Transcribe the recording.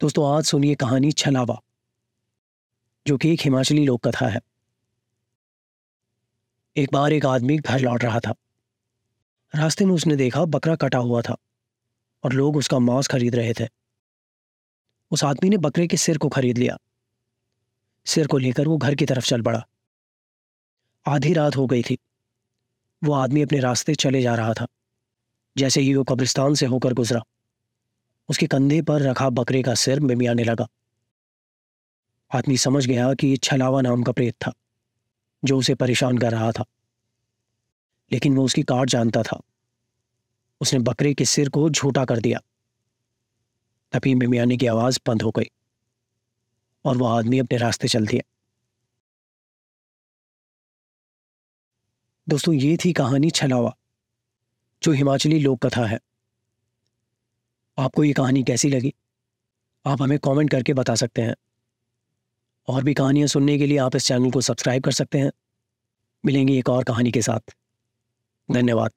दोस्तों, आज सुनिए कहानी छलावा, जो कि एक हिमाचली लोक कथा है। एक बार एक आदमी घर लौट रहा था। रास्ते में उसने देखा बकरा कटा हुआ था और लोग उसका मांस खरीद रहे थे। उस आदमी ने बकरे के सिर को खरीद लिया। सिर को लेकर वो घर की तरफ़ चल पड़ा। आधी रात हो गई थी। वो आदमी अपने रास्ते चले जा रहा था, जैसे ही वो कब्रिस्तान से होकर गुजरा। उसके कंधे पर रखा बकरे का सिर मिमियाने लगा। आदमी समझ गया कि ये छलावा नाम का प्रेत था, जो उसे परेशान कर रहा था। लेकिन वो उसकी काट जानता था। उसने बकरे के सिर को झूठा कर दिया। तभी मिमियाने की आवाज़ बंद हो गई और वह आदमी अपने रास्ते चल दिया। दोस्तों, ये थी कहानी छलावा, जो हिमाचली लोक कथा है। आपको ये कहानी कैसी लगी? आप हमें कमेंट करके बता सकते हैं। और भी कहानियाँ सुनने के लिए आप इस चैनल को सब्सक्राइब कर सकते हैं। मिलेंगे एक और कहानी के साथ। धन्यवाद।